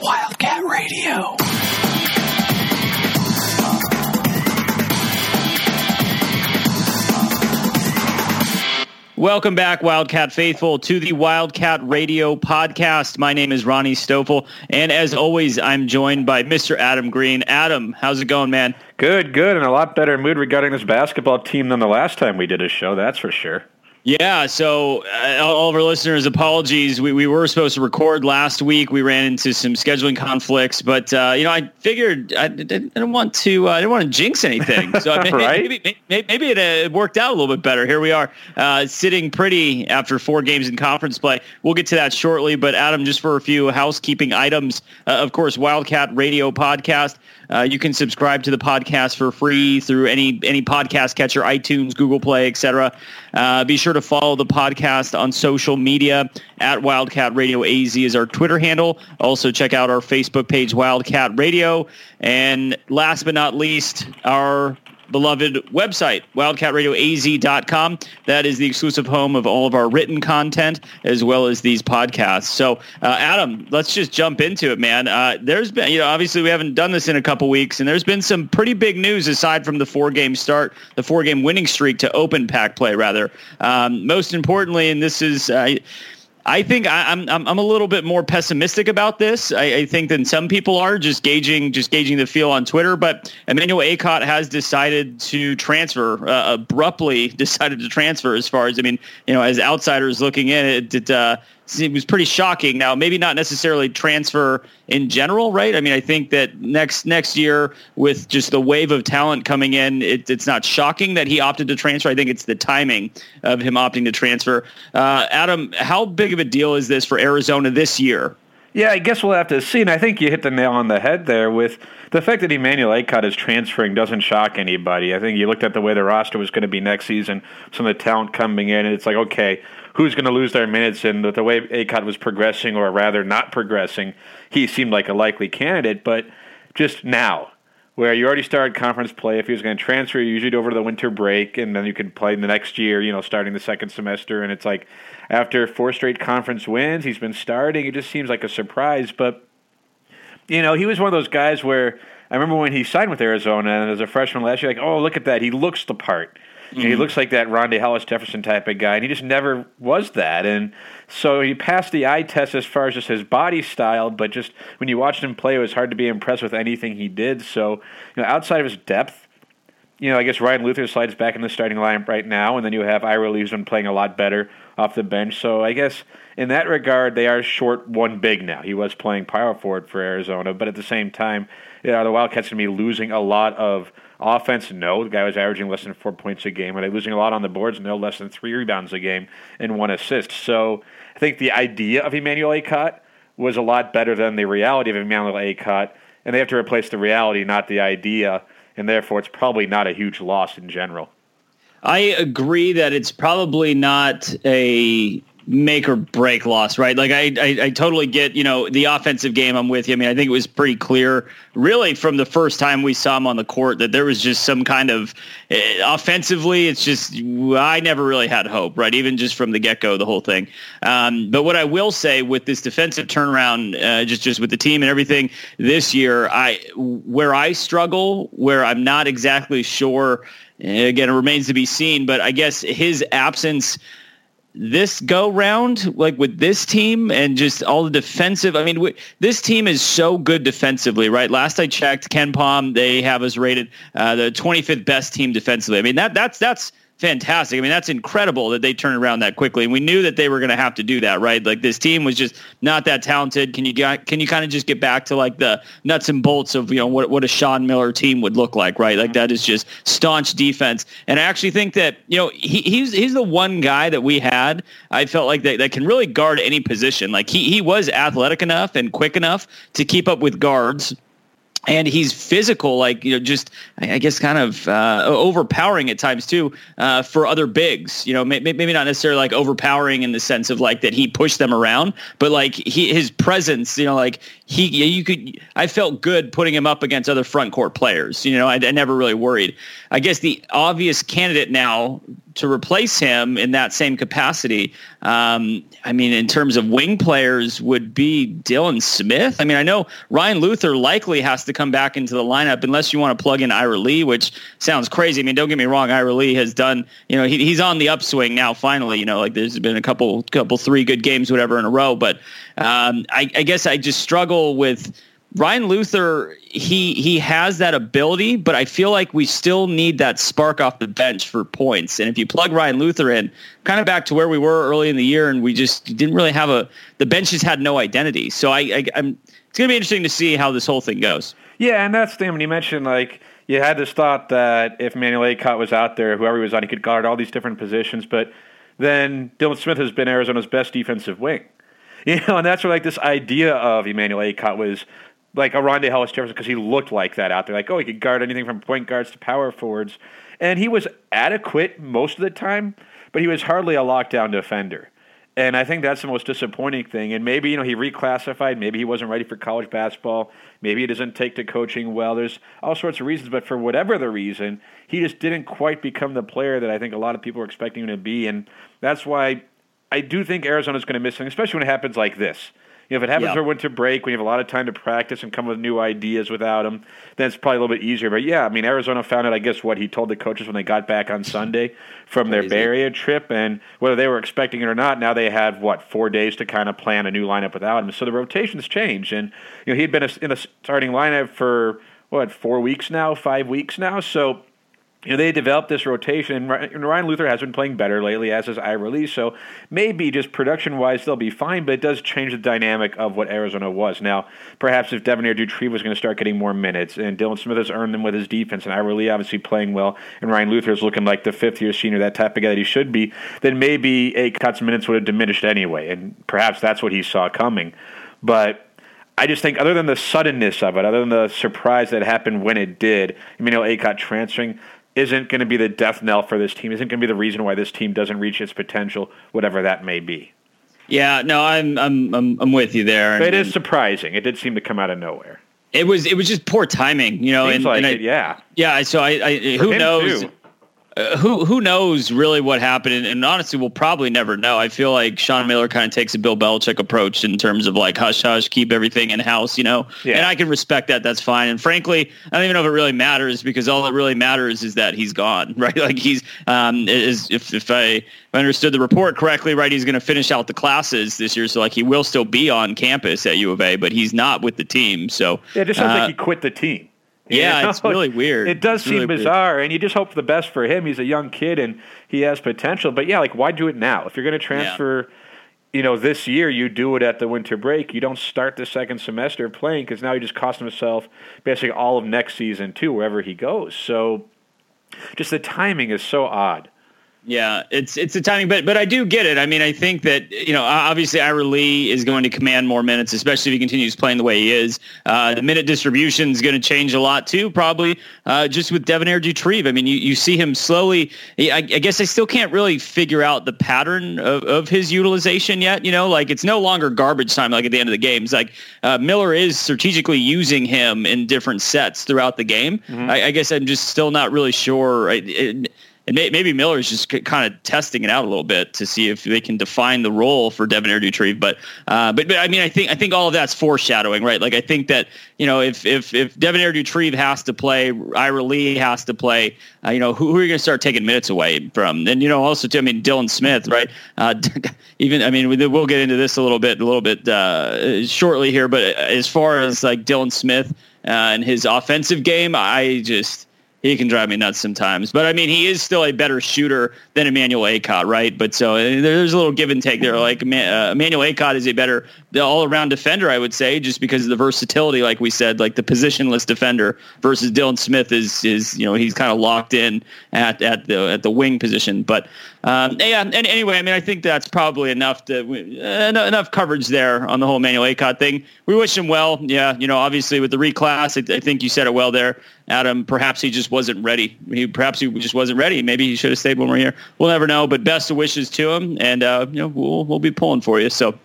Wildcat Radio. Welcome back, Wildcat Faithful, to the Wildcat Radio podcast. My name is Ronnie Stoffel, and as always, I'm joined by Mr. Adam Green. Adam, how's it going, man? Good, good, and a lot better mood regarding this basketball team than the last time we did a show, that's for sure. Yeah, so uh, all of our listeners, apologies. We, we were supposed to record last week. We ran into some scheduling conflicts, but uh, you know, I figured I didn't want to. Uh, I didn't want to jinx anything. So maybe, right? maybe, maybe, maybe it, uh, worked out a little bit better. Here we are, uh, sitting pretty after four games in conference play. We'll get to that shortly. But Adam, just for a few housekeeping items, uh, of course, Wildcat Radio podcast. Uh, you can subscribe to the podcast for free through any any podcast catcher, iTunes, Google Play, etc. Uh, be sure to follow the podcast on social media at Wildcat Radio AZ is our Twitter handle. Also check out our Facebook page, Wildcat Radio. And last but not least, our beloved website, wildcatradioaz.com. That is the exclusive home of all of our written content as well as these podcasts. So, uh, Adam, let's just jump into it, man. Uh, there's been, you know, obviously we haven't done this in a couple weeks, and there's been some pretty big news aside from the four game start, the four game winning streak to open Pac play, rather. Um, most importantly, and this is. Uh, I think I, am I'm I'm a little bit more pessimistic about this. I, I, think than some people are just gauging just gauging the feel on Twitter. But Emmanuel Akot has decided to transfer uh, abruptly. Decided to transfer as far as I mean, you know, as outsiders looking in, it, it uh, it was pretty shocking. Now, maybe not necessarily transfer in general, right? I mean, I think that next next year with just the wave of talent coming in, it, it's not shocking that he opted to transfer. I think it's the timing of him opting to transfer. Uh, Adam, how big of a deal is this for Arizona this year? Yeah, I guess we'll have to see. And I think you hit the nail on the head there with the fact that Emmanuel Akot is transferring doesn't shock anybody. I think you looked at the way the roster was going to be next season, some of the talent coming in, and it's like, okay, who's going to lose their minutes. And with the way Akot was progressing, or rather not progressing, he seemed like a likely candidate. But just now, where you already started conference play, if he was going to transfer, you usually over the winter break, and then you could play in the next year, you know, starting the second semester. And it's like after four straight conference wins, he's been starting. It just seems like a surprise. But, you know, he was one of those guys where I remember when he signed with Arizona and as a freshman last year, like, oh, look at that. He looks the part. Mm-hmm. he looks like that Rondae Hollis Jefferson type of guy, and he just never was that. And so he passed the eye test as far as just his body style, but just when you watched him play, it was hard to be impressed with anything he did. So, you know, outside of his depth, you know, I guess Ryan Luther slides back in the starting lineup right now, and then you have Ira Lee who's been playing a lot better off the bench. So I guess in that regard, they are short one big now. He was playing power forward for Arizona, but at the same time, you know, the Wildcats going to be losing a lot of Offense, no. The guy was averaging less than four points a game. Are they losing a lot on the boards? No, less than three rebounds a game and one assist. So I think the idea of Emmanuel Akot was a lot better than the reality of Emmanuel Akot. And they have to replace the reality, not the idea. And therefore, it's probably not a huge loss in general. I agree that it's probably not a make or break loss, right? Like I, I, I, totally get, you know, the offensive game. I'm with you. I mean, I think it was pretty clear, really, from the first time we saw him on the court, that there was just some kind of uh, offensively. It's just I never really had hope, right? Even just from the get go, the whole thing. Um, but what I will say with this defensive turnaround, uh, just just with the team and everything this year, I where I struggle, where I'm not exactly sure. Again, it remains to be seen, but I guess his absence this go round, like with this team and just all the defensive. I mean, this team is so good defensively, right? Last I checked, KenPom, they have us rated uh, the 25th best team defensively. I mean, that that's that's fantastic. I mean, that's incredible that they turned around that quickly. And we knew that they were going to have to do that, right? Like this team was just not that talented. Can you can you kind of just get back to like the nuts and bolts of, you know, what, what a Sean Miller team would look like, right? Like that is just staunch defense. And I actually think that, you know, he, he's, he's the one guy that we had, I felt like that, that can really guard any position. Like he, he was athletic enough and quick enough to keep up with guards and he's physical, like you know, just I guess kind of uh, overpowering at times too uh, for other bigs. You know, maybe, maybe not necessarily like overpowering in the sense of like that he pushed them around, but like he his presence. You know, like he you could I felt good putting him up against other front court players. You know, I, I never really worried. I guess the obvious candidate now to replace him in that same capacity, um, I mean, in terms of wing players, would be Dylan Smith. I mean, I know Ryan Luther likely has to come back into the lineup unless you want to plug in Ira Lee, which sounds crazy. I mean, don't get me wrong, Ira Lee has done, you know, he, he's on the upswing now. Finally, you know, like there's been a couple, couple, three good games, whatever, in a row. But um, I, I guess I just struggle with Ryan Luther, he he has that ability, but I feel like we still need that spark off the bench for points. And if you plug Ryan Luther in, kind of back to where we were early in the year, and we just didn't really have a the benches had no identity. So I, I am it's going to be interesting to see how this whole thing goes. Yeah, and that's the when you mentioned like you had this thought that if Manuel Akot was out there, whoever he was on, he could guard all these different positions, but then Dylan Smith has been Arizona's best defensive wing. You know, and that's where like this idea of Emmanuel Akot was like a Rondae Hollis Jefferson because he looked like that out there. Like, oh, he could guard anything from point guards to power forwards. And he was adequate most of the time, but he was hardly a lockdown defender. And I think that's the most disappointing thing. And maybe, you know, he reclassified. Maybe he wasn't ready for college basketball. Maybe he doesn't take to coaching well. There's all sorts of reasons. But for whatever the reason, he just didn't quite become the player that I think a lot of people are expecting him to be. And that's why I do think Arizona's going to miss him, especially when it happens like this. You know, if it happens yeah. winter break, when you have a lot of time to practice and come with new ideas without him, then it's probably a little bit easier. But yeah, I mean, Arizona found out, I guess, what he told the coaches when they got back on Sunday from their Bay Area trip, and whether they were expecting it or not, now they had what four days to kind of plan a new lineup without him. So the rotations changed, and you know he'd been in a starting lineup for what four weeks now, five weeks now, so you know, they developed this rotation, and Ryan Luther has been playing better lately, as has Ira Lee. So maybe just production wise, they'll be fine, but it does change the dynamic of what Arizona was. Now, perhaps if Devonaire Doutrive was going to start getting more minutes, and Dylan Smith has earned them with his defense, and Ira obviously playing well, and Ryan Luther is looking like the fifth year senior, that type of guy that he should be, then maybe Akot's minutes would have diminished anyway, and perhaps that's what he saw coming. But I just think, other than the suddenness of it, other than the surprise that happened when it did, Emmanuel Acott transferring, isn't going to be the death knell for this team. Isn't going to be the reason why this team doesn't reach its potential, whatever that may be. Yeah, no, I'm I'm I'm, I'm with you there. But it is surprising. It did seem to come out of nowhere. It was it was just poor timing, you know. Seems and, like and I, it, yeah, yeah. So I, I who knows? Too. Uh, who who knows really what happened? And, and, honestly, we'll probably never know. I feel like Sean Miller kind of takes a Bill Belichick approach in terms of like hush hush, keep everything in house, you know. Yeah. And I can respect that. That's fine. And frankly, I don't even know if it really matters because all that really matters is that he's gone, right? Like he's um is if if I, if I understood the report correctly, right? He's going to finish out the classes this year, so like he will still be on campus at U of A, but he's not with the team. So yeah, it just sounds uh, like he quit the team. Yeah, know? it's really weird. It does it's seem really bizarre, weird. and you just hope for the best for him. He's a young kid and he has potential. But yeah, like why do it now? If you're going to transfer, yeah. you know, this year, you do it at the winter break. You don't start the second semester playing because now you just cost himself basically all of next season too, wherever he goes. So, just the timing is so odd. Yeah, it's it's a timing, but but I do get it. I mean, I think that you know obviously Ira Lee is going to command more minutes, especially if he continues playing the way he is. Uh, the minute distribution is going to change a lot too, probably uh, just with Devonaire Doutrive. I mean, you, you see him slowly. I, I, guess I still can't really figure out the pattern of, of his utilization yet. You know, like it's no longer garbage time like at the end of the games. Like uh, Miller is strategically using him in different sets throughout the game. Mm-hmm. I, I, guess I'm just still not really sure. It, it, and may, maybe just kind of testing it out a little bit to see if they can define the role for Devonaire Doutrive. But, uh, but, but I mean, I think I think all of that's foreshadowing, right? Like I think that you know if if if Devonaire Doutrive has to play, Ira Lee has to play, uh, you know, who, who are you going to start taking minutes away from? And you know, also too, I mean, Dylan Smith, right? Uh, even I mean, we'll get into this a little bit, a little bit uh, shortly here. But as far as like Dylan Smith uh, and his offensive game, I just he can drive me nuts sometimes. But I mean, he is still a better shooter than Emmanuel Akot, right? But so uh, there's a little give and take there. Like uh, Emmanuel Akot is a better all-around defender, I would say, just because of the versatility, like we said, like the positionless defender versus Dylan Smith is is you know he's kind of locked in at at the at the wing position. But um, yeah, and anyway, I mean, I think that's probably enough to uh, enough coverage there on the whole Manuel Akot thing. We wish him well. Yeah, you know, obviously with the reclass, I, I think you said it well there. Adam, perhaps he just wasn't ready. He perhaps he just wasn't ready. Maybe he should have stayed one more year. We'll never know. But best of wishes to him, and uh, you know we'll we'll be pulling for you. So,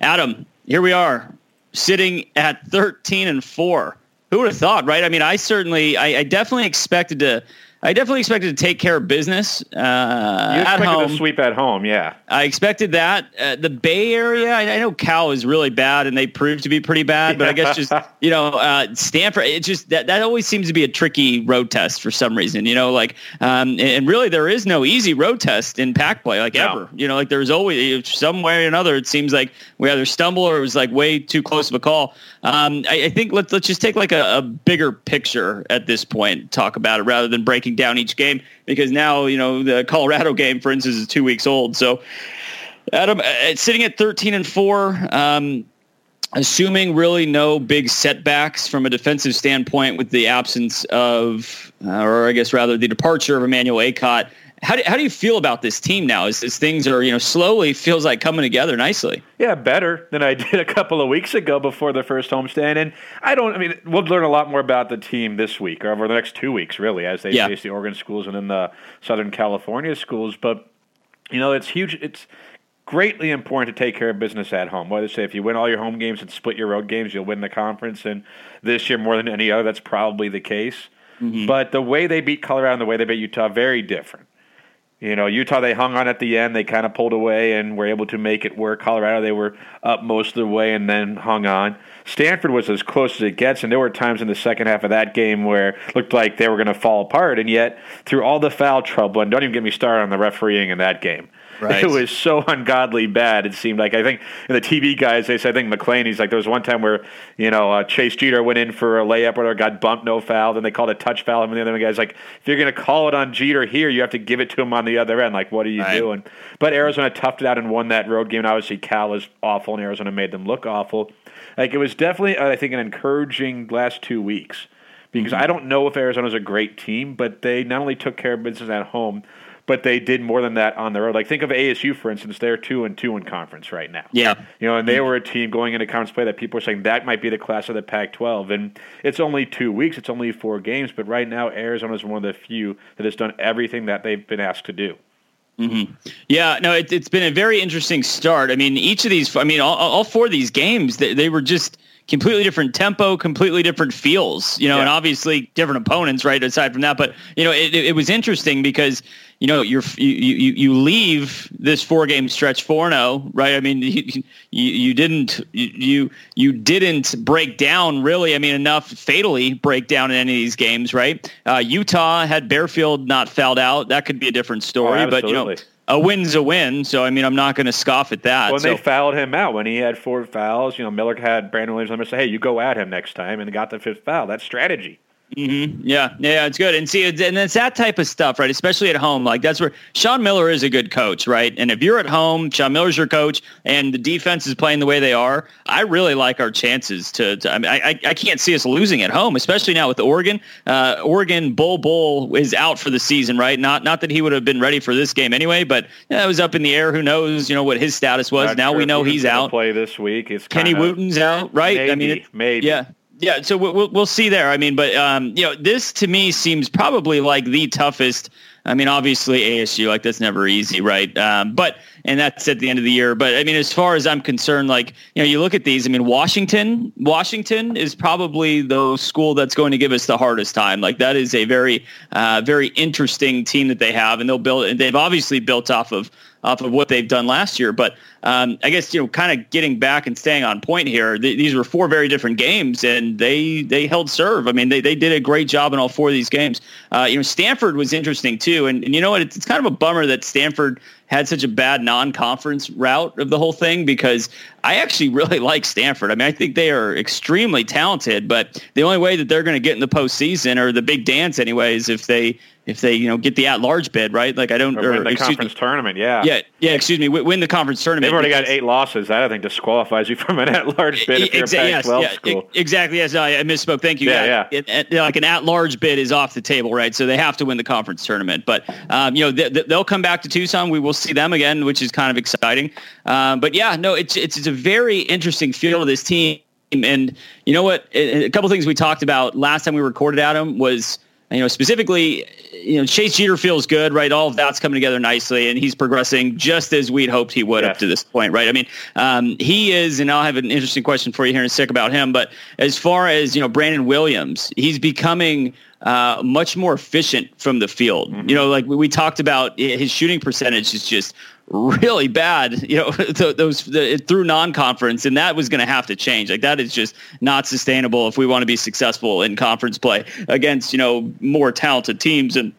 Adam, here we are, sitting at thirteen and four. Who would have thought, right? I mean, I certainly, I, I definitely expected to I definitely expected to take care of business uh, at home. To sweep at home, yeah. I expected that. Uh, the Bay Area, I, I, know Cal is really bad, and they proved to be pretty bad. But I guess just you know, uh, Stanford. It just that that always seems to be a tricky road test for some reason. You know, like um, and really there is no easy road test in Pac play, like no. ever. You know, like there's always some way or another. It seems like we either stumble or it was like way too close of a call. Um, I, I, think let's let's just take like a, a bigger picture at this point, talk about it rather than breaking down each game because now you know the Colorado game, for instance, is two weeks old. So, Adam, uh, sitting at thirteen and four. Um, assuming really no big setbacks from a defensive standpoint with the absence of, uh, or I guess rather the departure of Emmanuel Akot, how do, how do you feel about this team now as, as things are, you know, slowly feels like coming together nicely? Yeah, better than I did a couple of weeks ago before the first homestand. And I don't, I mean, we'll learn a lot more about the team this week or over the next two weeks, really, as they yeah. face the Oregon schools and then the Southern California schools. But, you know, it's huge. It's, greatly important to take care of business at home. Whether say if you win all your home games and split your road games, you'll win the conference. And this year, more than any other, that's probably the case. Mm-hmm. But the way they beat Colorado and the way they beat Utah, very different. You know, Utah they hung on at the end. They kind of pulled away and were able to make it work. Colorado they were up most of the way and then hung on. Stanford was as close as it gets, and there were times in the second half of that game where it looked like they were going to fall apart. And yet, through all the foul trouble, and don't even get me started on the refereeing in that game. Right. It was so ungodly bad. It seemed like I think in the TV guys they said I think MacLean. He's like there was one time where you know uh, Chase Jeter went in for a layup or got bumped, no foul. Then they called a touch foul, and the other guy's like, if you're going to call it on Jeter here, you have to give it to him on the other end. Like what are you right. doing? But Arizona toughed it out and won that road game. And obviously Cal is awful, and Arizona made them look awful. Like it was definitely I think an encouraging last two weeks because mm-hmm. I don't know if Arizona's a great team, but they not only took care of business at home but they did more than that on the road. Like think of ASU for instance; they're two and two in conference right now. Yeah, you know, and they were a team going into conference play that people are saying that might be the class of the Pac-12, and it's only two weeks, it's only four games, but right now Arizona is one of the few that has done everything that they've been asked to do. Mm-hmm. Yeah, no, it, has been a very interesting start. I mean, each of these, I mean, all, all four of these games, they, they were just completely different tempo, completely different feels, you know, yeah. and obviously different opponents, right? Aside from that, but you know, it, it was interesting because you know you're you you, you leave this four game stretch four zero, oh, right? I mean, you, you, you didn't you you didn't break down really. I mean, enough fatally break down in any of these games, right? Uh, Utah had Barefield not fouled out, that could be a different story, oh, but you know a win's a win. So I mean, I'm not going to scoff at that. When so. they fouled him out, when he had four fouls, you know, Miller had Brandon Williams I'm going to say, "Hey, you go at him next time," and got the fifth foul. That's strategy. Mm-hmm. Yeah, yeah, it's good. And see, and it's that type of stuff, right? Especially at home. Like that's where Sean Miller is a good coach, right? And if you're at home, Sean Miller's your coach, and the defense is playing the way they are, I really like our chances to. to I mean, I, I can't see us losing at home, especially now with Oregon. Uh, Oregon Bol Bol is out for the season, right? Not not that he would have been ready for this game anyway, but yeah, it was up in the air. Who knows? You know what his status was. Not now sure we know he's out. Play this week. It's Kenny Wooten's out, right? Maybe, I mean, it, maybe. Yeah. Yeah, so we'll we'll see there. I mean, but um, you know, this to me seems probably like the toughest. I mean, obviously ASU, like that's never easy, right? Um, but and that's at the end of the year. But I mean, as far as I'm concerned, like you know, you look at these. I mean, Washington, Washington is probably the school that's going to give us the hardest time. Like that is a very, uh, very interesting team that they have, and they'll build. And they've obviously built off of off of what they've done last year. But um, I guess you know, kind of getting back and staying on point here. Th- these were four very different games, and they they held serve. I mean, they they did a great job in all four of these games. Uh, you know, Stanford was interesting too, and, and you know what? It's, it's kind of a bummer that Stanford had such a bad non-conference route of the whole thing because I actually really like Stanford. I mean, I think they are extremely talented, but the only way that they're going to get in the postseason or the big dance, anyways, if they if they you know get the at-large bid, right? Like I don't or, or the conference me, tournament, yeah, yeah, yeah. Excuse me, win the conference tournament. They've already got eight losses. That I think disqualifies you from an at-large bid if you're exa- a Pac-12 yes, school. Yeah, exactly. Yes, I, misspoke. Thank you. Yeah, yeah. It, it, like an at-large bid is off the table, right? So they have to win the conference tournament. But um, you know they, they'll come back to Tucson. We will see them again, which is kind of exciting. Um, but yeah, no, it's it's, it's a very interesting feel of this team. And you know what? A couple things we talked about last time we recorded Adam was you know, specifically, you know, Chase Jeter feels good, right? All of that's coming together nicely, and he's progressing just as we'd hoped he would up to this point, right? I mean, um, he is, and I'll have an interesting question for you here in a sec about him. But as far as you know, Brandon Williams, he's becoming uh, much more efficient from the field. Mm-hmm. You know, like we talked about, his shooting percentage is just really bad, you know, those the, through non-conference, and that was going to have to change. Like that is just not sustainable if we want to be successful in conference play against you know more talented teams and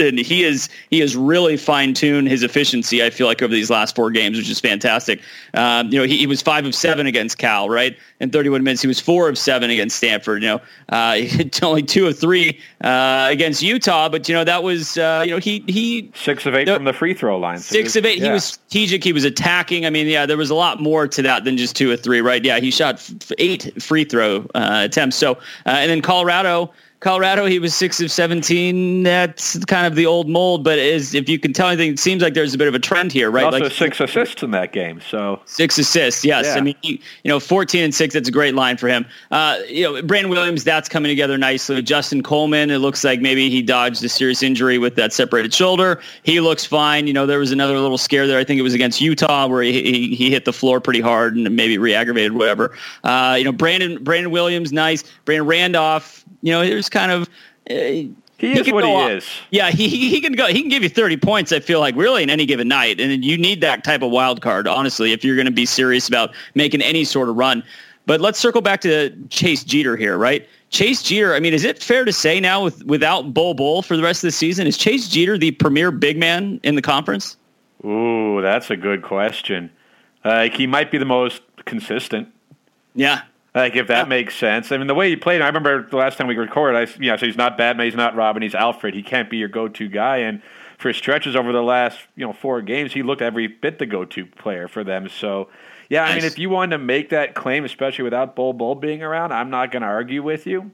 and he is he has really fine tuned his efficiency. I feel like over these last four games, which is fantastic. Um, you know, he, he, was five of seven against Cal, right? In 31 minutes, he was four of seven against Stanford. You know, uh, only two of three uh, against Utah, but you know that was uh, you know he he six of eight from the free throw line. So six was, of eight. Yeah. He was strategic. He was attacking. I mean, yeah, there was a lot more to that than just two or three, right? Yeah, he shot f- eight free throw uh, attempts. So uh, and then Colorado. Colorado, he was six of seventeen. That's kind of the old mold, but is if you can tell anything, it seems like there's a bit of a trend here, right? Also, like six assists in that game. So six assists, yes. Yeah. I mean, you know, fourteen and six. That's a great line for him. Uh, you know, Brandon Williams, that's coming together nicely. Justin Coleman, it looks like maybe he dodged a serious injury with that separated shoulder. He looks fine. You know, there was another little scare there. I think it was against Utah where he he, he hit the floor pretty hard and maybe re-aggravated whatever. Uh, you know, Brandon Brandon Williams, nice. Brandon Randolph, you know, kind of uh, he, he is what he off. is. Yeah, he, he can go. He can give you thirty points. I feel like really in any given night, and you need that type of wild card. Honestly, if you're going to be serious about making any sort of run. But let's circle back to Chase Jeter here, right? Chase Jeter. I mean, is it fair to say now with without Bol Bol for the rest of the season, is Chase Jeter the premier big man in the conference? Ooh, that's a good question. Like uh, he might be the most consistent. Yeah, like if that yeah. makes sense. I mean, the way he played. I remember the last time we recorded. I, you know, so he's not Batman, he's not Robin, he's Alfred. He can't be your go-to guy. And for stretches over the last, you know, four games, he looked every bit the go-to player for them. So, yeah, nice. I mean, if you wanted to make that claim, especially without Bol Bol being around, I'm not going to argue with you.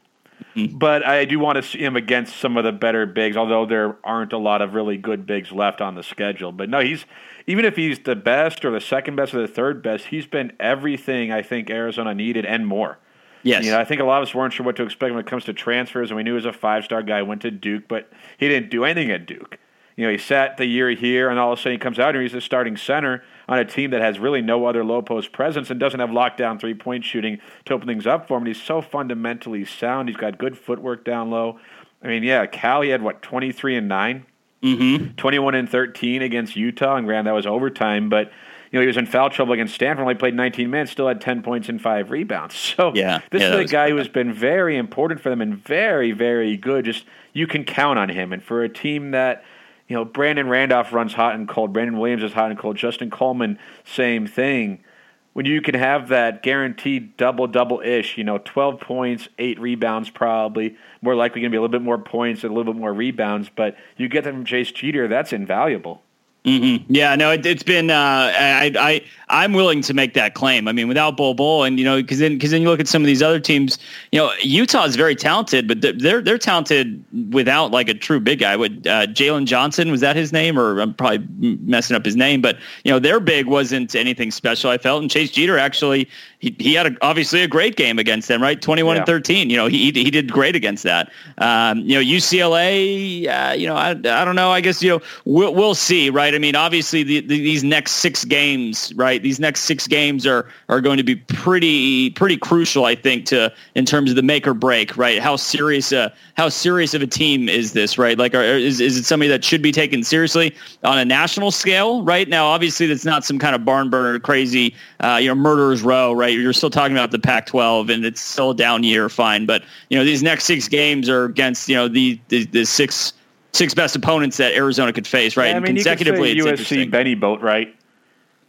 Mm-hmm. But I do want to see him against some of the better bigs, although there aren't a lot of really good bigs left on the schedule. But no, he's even if he's the best or the second best or the third best, he's been everything I think Arizona needed and more. Yes. You know, I think a lot of us weren't sure what to expect when it comes to transfers, and we knew he was a five star guy, went to Duke, but he didn't do anything at Duke. You know, he sat the year here, and all of a sudden he comes out and he's a starting center on a team that has really no other low post presence and doesn't have lockdown three point shooting to open things up for him. And he's so fundamentally sound. He's got good footwork down low. I mean, yeah, Cal, he had what, 23 and 9? Mm-hmm. 21 and 13 against Utah, and granted that was overtime, but you know he was in foul trouble against Stanford. Only played 19 minutes, still had 10 points and five rebounds. So yeah, this yeah, is a guy who has been very important for them and very, very good. Just you can count on him, and for a team that you know Brandon Randolph runs hot and cold, Brandon Williams is hot and cold, Justin Coleman same thing. When you can have that guaranteed double double ish, you know, 12 points, eight rebounds, probably more likely going to be a little bit more points and a little bit more rebounds, but you get them from Chase Jeter, that's invaluable. Mm-hmm. Yeah, no, it, has been. Uh, I, I, I'm willing to make that claim. I mean, without Bol Bol, and you know, because then, because then you look at some of these other teams. You know, Utah is very talented, but they're they're talented without like a true big guy. Would uh, Jalen Johnson was that his name, or I'm probably messing up his name, but you know, their big wasn't anything special. I felt, and Chase Jeter actually he, he had a, obviously a great game against them, right? 21 yeah. and 13. You know, he he did great against that. Um, you know, UCLA. Uh, you know, I, I don't know. I guess you know we'll we'll see, right? I mean, obviously the, the, these next six games, right? These next six games are are going to be pretty pretty crucial, I think, to in terms of the make or break, right? How serious a how serious of a team is this, right? Like, are, is is it somebody that should be taken seriously on a national scale, right? Now, obviously, that's not some kind of barn burner, crazy, uh, you know, murderers row, right? right? You're still talking about the Pac-12, and it's still a down year, fine. But you know, these next six games are against you know the the, the six six best opponents that Arizona could face, right? Yeah, I mean, consecutively, you could say USC Benny Boat, right?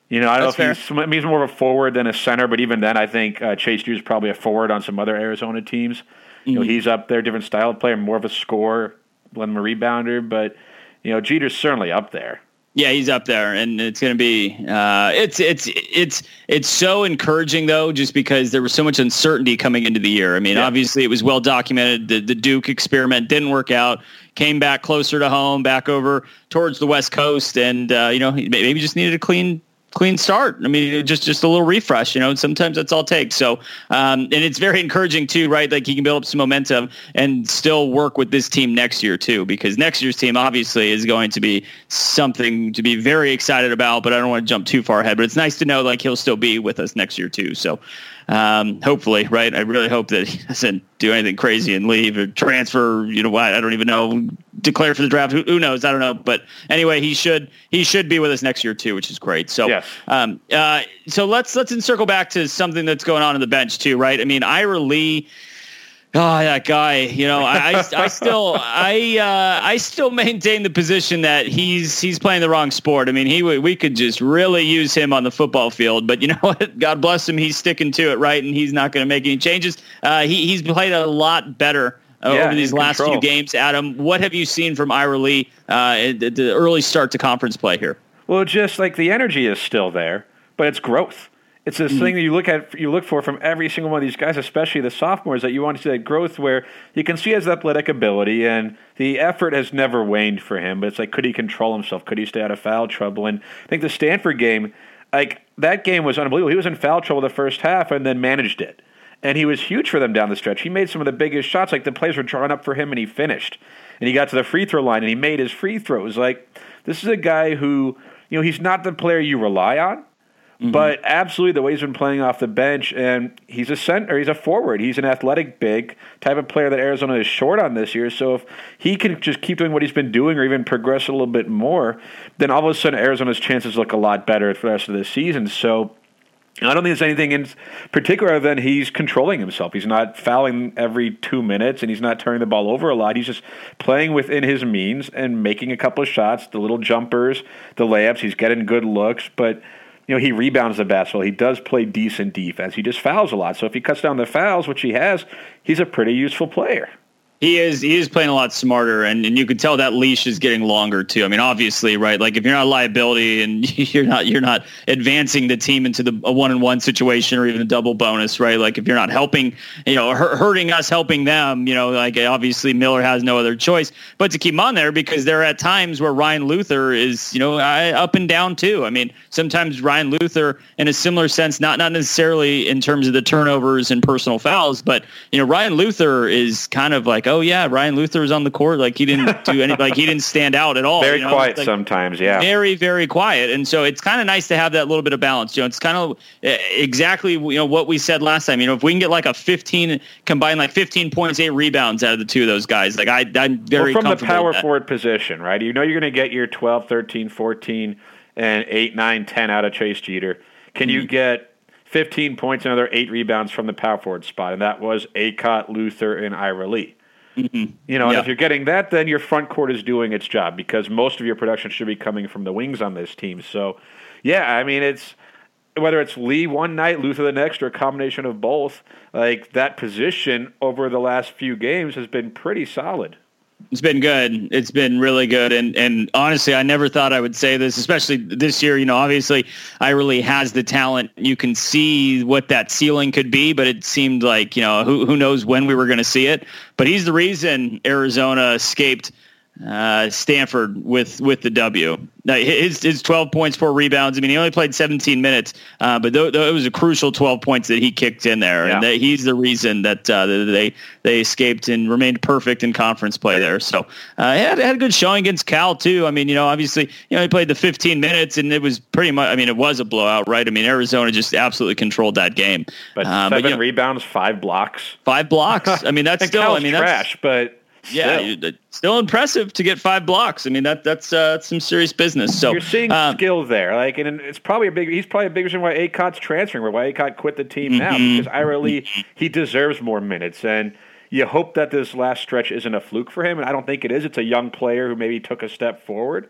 You know, I don't That's know if he's, he's, more of a forward than a center, but even then, I think uh, Chase is probably a forward on some other Arizona teams. Mm-hmm. You know, mm-hmm. he's up there, different style of player, more of a scorer than a rebounder, but you know, Jeter's certainly up there. Yeah, he's up there, and it's going to be. Uh, it's it's it's it's so encouraging though, just because there was so much uncertainty coming into the year. I mean, yeah. obviously it was well documented. The the Duke experiment didn't work out. Came back closer to home, back over towards the West Coast, and uh, you know maybe just needed a clean clean start. I mean, just just a little refresh. You know, sometimes that's all it takes. So, um, and it's very encouraging too, right? Like he can build up some momentum and still work with this team next year too, because next year's team obviously is going to be something to be very excited about. But I don't want to jump too far ahead. But it's nice to know like he'll still be with us next year too. So, um, hopefully, right? I really hope that he doesn't do anything crazy and leave or transfer. You know, what? I don't even know. Declare for the draft. Who, who, knows? I don't know. But anyway, he should he should be with us next year too, which is great. So, yes. um, uh, so let's let's circle back to something that's going on in the bench too, right? I mean, Ira Lee Oh, that guy. You know, I, I, still, I, uh, I still maintain the position that he's he's playing the wrong sport. I mean, he we could just really use him on the football field, but you know what? God bless him. He's sticking to it, right? And he's not going to make any changes. Uh, he he's played a lot better. Uh, yeah, over these last control. few games, Adam, what have you seen from Ira Lee uh, at the early start to conference play here? Well, just like the energy is still there, but it's growth. It's this mm-hmm. thing that you look at, you look for from every single one of these guys, especially the sophomores, that you want to see that growth where you can see his athletic ability and the effort has never waned for him. But it's like, could he control himself? Could he stay out of foul trouble? And I think the Stanford game, like that game was unbelievable. He was in foul trouble the first half and then managed it. And he was huge for them down the stretch. He made some of the biggest shots. Like the plays were drawn up for him and he finished. And he got to the free throw line and he made his free throws. Like this is a guy who, you know, he's not the player you rely on Mm-hmm. But absolutely, the way he's been playing off the bench, and he's a center, he's a forward, he's an athletic big type of player that Arizona is short on this year. So if he can just keep doing what he's been doing, or even progress a little bit more, then all of a sudden Arizona's chances look a lot better for the rest of the season. So. I don't think there's anything in particular other than he's controlling himself. He's not fouling every two minutes and he's not turning the ball over a lot. He's just playing within his means and making a couple of shots, the little jumpers, the layups. He's getting good looks, but you know, he rebounds the basketball. He does play decent defense. He just fouls a lot. So if he cuts down the fouls, which he has, he's a pretty useful player. He is he is playing a lot smarter, and, and you can tell that leash is getting longer too. I mean, obviously, right? Like if you're not a liability and you're not you're not advancing the team into the a one on one situation or even a double bonus, right? Like if you're not helping, you know, hurting us, helping them, you know, like obviously Miller has no other choice but to keep on there because there are at times where Ryan Luther is, you know, up and down too. I mean, sometimes Ryan Luther, in a similar sense, not not necessarily in terms of the turnovers and personal fouls, but you know, Ryan Luther is kind of like oh yeah, Ryan Luther was on the court. Like he didn't do any, like he didn't stand out at all. Very you know? quiet like, sometimes, yeah. Very, very quiet. And so it's kind of nice to have that little bit of balance. You know, it's kind of eh, exactly you know what we said last time. You know, if we can get like a 15 combined like 15 points, eight rebounds out of the two of those guys, like I, I'm very well, from the power forward position, right? You know, you're going to get your 12, 13, 14, and 8, 9, 10 out of Chase Jeter. Can mm-hmm. you get 15 points, another eight rebounds from the power forward spot, and that was Akot, Luther, and Ira Lee. Mm-hmm. You know, yeah. if you're getting that, then your front court is doing its job because most of your production should be coming from the wings on this team. So, yeah, I mean, it's whether it's Lee one night, Luther the next, or a combination of both. Like that position over the last few games has been pretty solid. It's been good. It's been really good. And and honestly, I never thought I would say this, especially this year. You know, obviously, Ira Lee has the talent. You can see what that ceiling could be, but it seemed like you know who who knows when we were going to see it. But he's the reason Arizona escaped uh, Stanford with with the W. Now, his his 12 points, four rebounds. I mean, he only played 17 minutes, uh, but th- th- it was a crucial 12 points that he kicked in there, yeah. and that he's the reason that uh, they they escaped and remained perfect in conference play there. So uh, he had, had a good showing against Cal too. I mean, you know, obviously, you know, he played the 15 minutes, and it was pretty much. I mean, it was a blowout, right? I mean, Arizona just absolutely controlled that game. But seven uh, but, you know, rebounds, five blocks, five blocks. I mean, that's still. I mean, trash, but yeah, you, still impressive to get five blocks. I mean that that's uh, some serious business. So you're seeing um, skill there, like, and it's probably a big. He's probably a big reason why Akot's transferring, why Akot quit the team mm-hmm. now because I really he deserves more minutes, and you hope that this last stretch isn't a fluke for him, and I don't think it is. It's a young player who maybe took a step forward,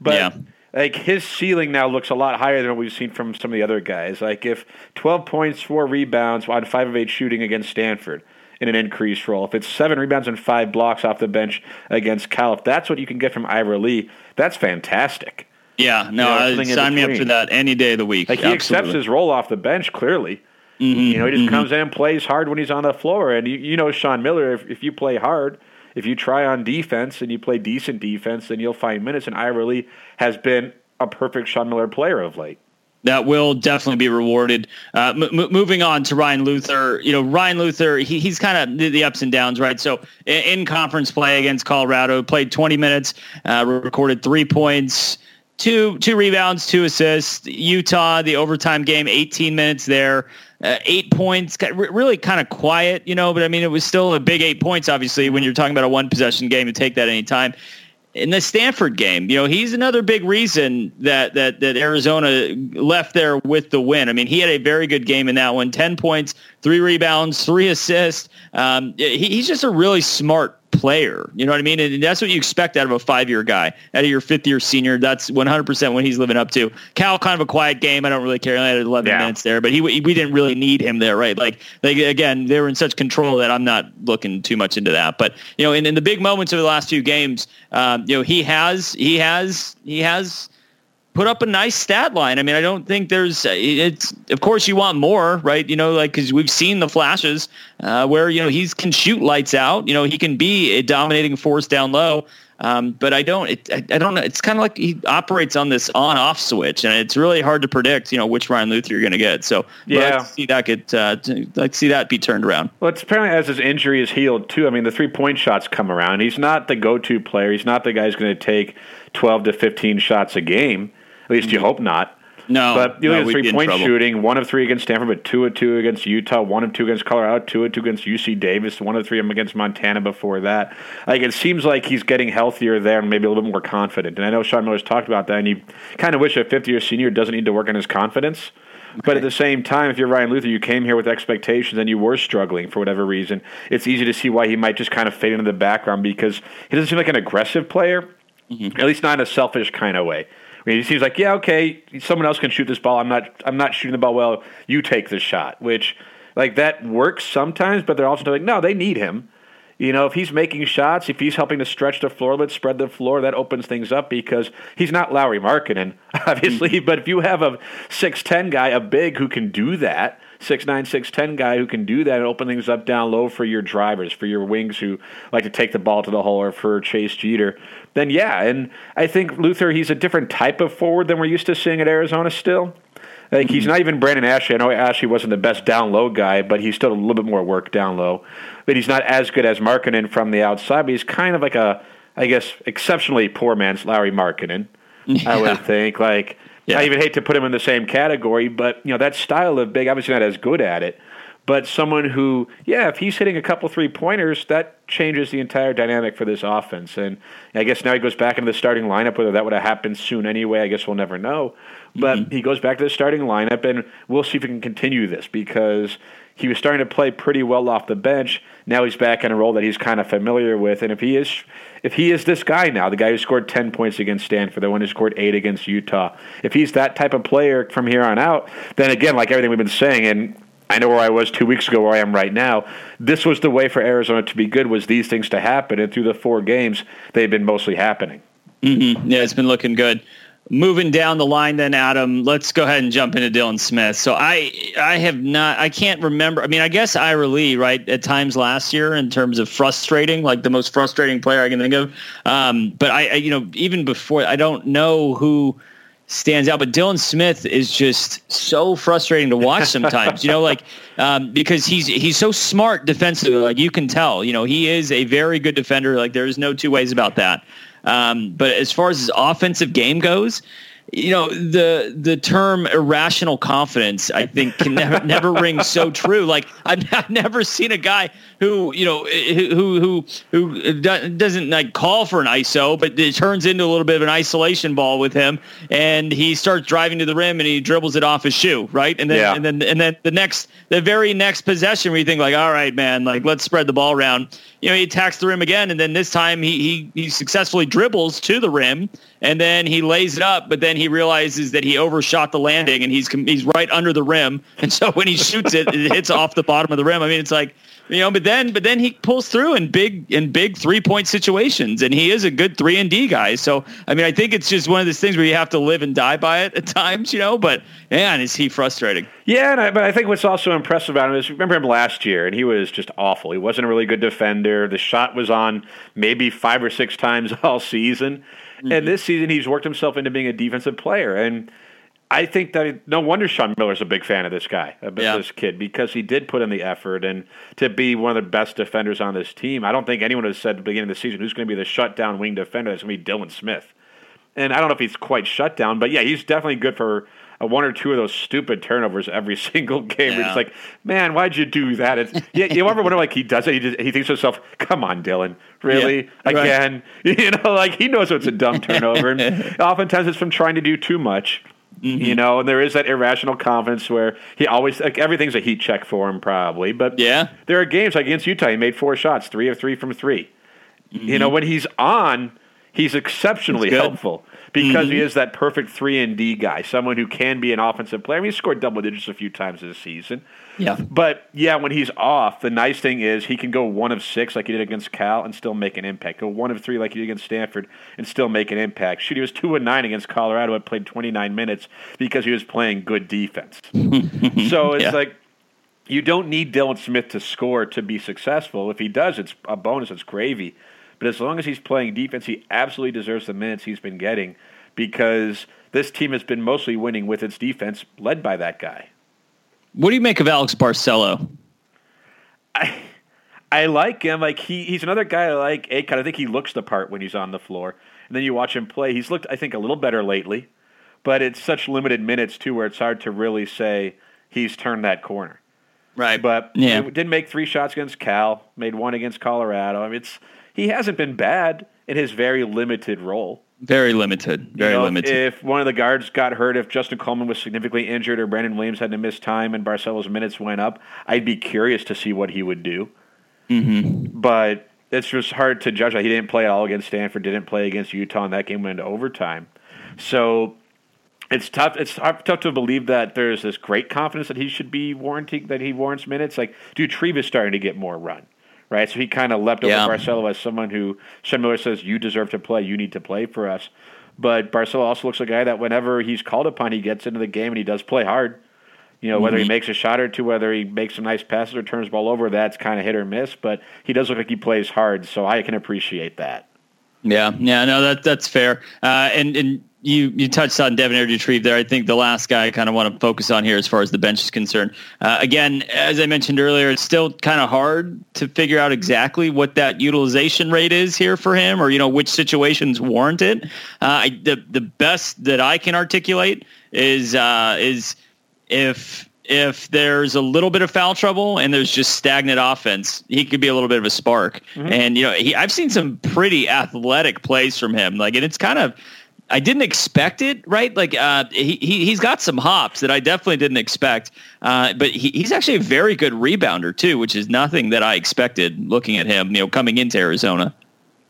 but. Yeah. Like his ceiling now looks a lot higher than what we've seen from some of the other guys. Like if 12 points, four rebounds on five of eight shooting against Stanford, in an increased role. If it's seven rebounds and five blocks off the bench against Cal, if that's what you can get from Ira Lee, that's fantastic. Yeah, no, you know, sign me up for that any day of the week. Like he Absolutely. accepts his role off the bench clearly. Mm-hmm, you know, he just mm-hmm. comes in and plays hard when he's on the floor. And you, you know, Sean Miller, if, if you play hard, if you try on defense and you play decent defense, then you'll find minutes. And Ira Lee has been a perfect Sean Miller player of late. That will definitely be rewarded. Uh, m- moving on to Ryan Luther, you know Ryan Luther, he, he's kind of the, ups and downs, right? So in, in, conference play against Colorado, played 20 minutes, uh, recorded three points, two two rebounds, two assists. Utah, the overtime game, 18 minutes there. Uh, eight points, really kind of quiet, you know, but I mean, it was still a big eight points, obviously, when you're talking about a one possession game to take that anytime in the Stanford game, you know, he's another big reason that that that Arizona left there with the win. I mean, he had a very good game in that one. Ten points, three rebounds, three assists. Um, he, he's just a really smart player. You know what I mean? And that's what you expect out of a five-year guy, out of your fifth-year senior. That's 100% what he's living up to. Cal, kind of a quiet game. I don't really care. I had 11 yeah. minutes there, but he we didn't really need him there, right? Like, like again, they were in such control that I'm not looking too much into that. But you know, in, in the big moments of the last few games, um, you know, he has he has he has put up a nice stat line. I mean, I don't think there's it's of course you want more, right? You know, like cuz we've seen the flashes uh, where you know he's can shoot lights out, you know, he can be a dominating force down low. Um, but I don't, it, I, I, don't know. It's kind of like he operates on this on-off switch, and it's really hard to predict, you know, which Ryan Luther you're going to get. So yeah, like see that get, uh, like see that be turned around. Well, it's apparently as his injury is healed too. I mean, the three-point shots come around. He's not the go-to player. He's not the guy who's going to take 12 to 15 shots a game. At least you mm-hmm. hope not. No, but you look no, at three point shooting: one of three against Stanford, but two of two against Utah, one of two against Colorado, two of two against UC Davis, one of three against Montana before that. Like it seems like he's getting healthier there and maybe a little bit more confident. And I know Sean Miller's talked about that, and you kind of wish a fifth year senior doesn't need to work on his confidence. But at the same time, if you're Ryan Luther, you came here with expectations and you were struggling for whatever reason. It's easy to see why he might just kind of fade into the background because he doesn't seem like an aggressive player, mm-hmm. at least not in a selfish kind of way. I mean, he seems like, yeah, okay, someone else can shoot this ball. I'm not, I'm not shooting the ball well. You take the shot, which like that works sometimes, but they're also like, no, they need him. You know, if he's making shots, if he's helping to stretch the floor, let's spread the floor. That opens things up because he's not Lauri Markkanen, obviously. Mm-hmm. But if you have a six ten guy, a big who can do that, six nine, six ten guy who can do that and open things up down low for your drivers, for your wings who like to take the ball to the hole, or for Chase Jeter, then yeah. And I think Luther, he's a different type of forward than we're used to seeing at Arizona still. Like he's mm-hmm. not even Brandon Ashley. I know Ashley wasn't the best down low guy, but he's still a little bit more work down low. But he's not as good as Markkanen from the outside. But he's kind of like a, I guess, exceptionally poor man's Lauri Markkanen. Yeah. I would think. Like yeah. I even hate to put him in the same category, but you know that style of big, obviously not as good at it but someone who, yeah, if he's hitting a couple three pointers, that changes the entire dynamic for this offense. And I guess now he goes back into the starting lineup. Whether that would have happened soon anyway, I guess we'll never know. But mm-hmm. he goes back to the starting lineup, and we'll see if he can continue this because he was starting to play pretty well off the bench. Now he's back in a role that he's kind of familiar with, and if he is, if he is this guy now, the guy who scored ten points against Stanford, the one who scored eight against Utah, if he's that type of player from here on out, then again, like everything we've been saying, and I know where I was two weeks ago, where I am right now. This was the way for Arizona to be good, was these things to happen, and through the four games, they've been mostly happening. Mm-hmm. Yeah, it's been looking good. Moving down the line, then Adam, let's go ahead and jump into Dylan Smith. So I, I have not, I can't remember. I mean, I guess Ira Lee, right, at times last year in terms of frustrating, like the most frustrating player I can think of. Um, but I, I, you know, even before, I don't know who stands out. But Dylan Smith is just so frustrating to watch sometimes. you know, like um, because he's he's so smart defensively. Like you can tell. You know, he is a very good defender. Like there's no two ways about that. Um, but as far as his offensive game goes, you know the the term irrational confidence i think can never never ring so true. Like I've, I've, never seen a guy who you know eh, who who who doesn't like call for an iso but it turns into a little bit of an isolation ball with him and he starts driving to the rim and he dribbles it off his shoe right? And then yeah. and then and then the next the very next possession where you think like all right man like let's spread the ball around. You know he attacks the rim again and then this time he he, he successfully dribbles to the rim and then he lays it up, but then he realizes that he overshot the landing and he's he's right under the rim, and so when he shoots it, it hits off the bottom of the rim. I mean, it's like you know, but then but then he pulls through in big in big three point situations, and he is a good three and D guy. So I mean, I think it's just one of those things where you have to live and die by it at times, you know. But man, is he frustrating? Yeah, I, but I think what's also impressive about him is remember him last year, and he was just awful. He wasn't a really good defender. The shot was on maybe five or six times all season. Mm-hmm. And this season, he's worked himself into being a defensive player. And I think that no wonder Sean Miller's a big fan of this guy, of Yeah. this kid, because he did put in the effort and to be one of the best defenders on this team. I don't think anyone has said at the beginning of the season who's going to be the shutdown wing defender. That's going to be Dylan Smith. And I don't know if he's quite shut down, but yeah, he's definitely good for a one or two of those stupid turnovers every single game. Yeah. It's like, man, why'd you do that? It's, you, you ever wonder like he does it? He, just, he thinks to himself, "Come on, Dylan, really Yeah, right. again?" You know, like he knows it's a dumb turnover, and oftentimes it's from trying to do too much. Mm-hmm. You know, and there is that irrational confidence where he always like everything's a heat check for him, probably. But Yeah. there are games like against Utah, he made four shots, three of three from 3 You know, when he's on, he's exceptionally helpful because he mm-hmm. is that perfect three and D guy, someone who can be an offensive player. I mean, he scored double digits a few times this season. Yeah. But yeah, when he's off, the nice thing is he can go one of six like he did against Cal and still make an impact. Go one of three like he did against Stanford and still make an impact. Shoot, he was two and nine against Colorado and played 29 minutes because he was playing good defense. so it's Yeah. like you don't need Dylan Smith to score to be successful. If he does, it's a bonus. It's gravy. But as long as he's playing defense, he absolutely deserves the minutes he's been getting because this team has been mostly winning with its defense led by that guy. What do you make of Alex Barcelo? I I like him. Like he he's another guy I like. Akon. I think he looks the part when he's on the floor. And then you watch him play. He's looked I think a little better lately, but it's such limited minutes too where it's hard to really say he's turned that corner. Right. But yeah. he did make three shots against Cal, made one against Colorado. I mean, it's he hasn't been bad in his very limited role. Very limited. Very You know, limited. If one of the guards got hurt, if Justin Coleman was significantly injured, or Brandon Williams had to miss time and Barcelo's minutes went up, I'd be curious to see what he would do. Mm-hmm. But it's just hard to judge. He didn't play at all against Stanford. Didn't play against Utah, and that game went into overtime. So it's tough. It's tough, tough to believe that there's this great confidence that he should be warranting that he warrants minutes. Like Doutrive is starting to get more run, right? So he kind of leapt over Yeah. Barcelo as someone who Sean Miller says you deserve to play. You need to play for us. But Barcelo also looks like a guy that whenever he's called upon, he gets into the game and he does play hard. You know, whether he mm-hmm. makes a shot or two, whether he makes some nice passes or turns the ball over, that's kind of hit or miss. But he does look like he plays hard, so I can appreciate that. Yeah, yeah, no, that that's fair. Uh, and and you you touched on Devonaire Doutrive there. I think the last guy I kind of want to focus on here as far as the bench is concerned. Uh, again, as I mentioned earlier, it's still kind of hard to figure out exactly what that utilization rate is here for him, or you know which situations warrant it. Uh, I, the the best that I can articulate is uh, is if if there's a little bit of foul trouble and there's just stagnant offense, he could be a little bit of a spark. And you know, he, I've seen some pretty athletic plays from him. Like, and it's kind of, I didn't expect it, right? Like, uh, he, he he's got some hops that I definitely didn't expect. Uh, but he, he's actually a very good rebounder too, which is nothing that I expected looking at him. You know, coming into Arizona.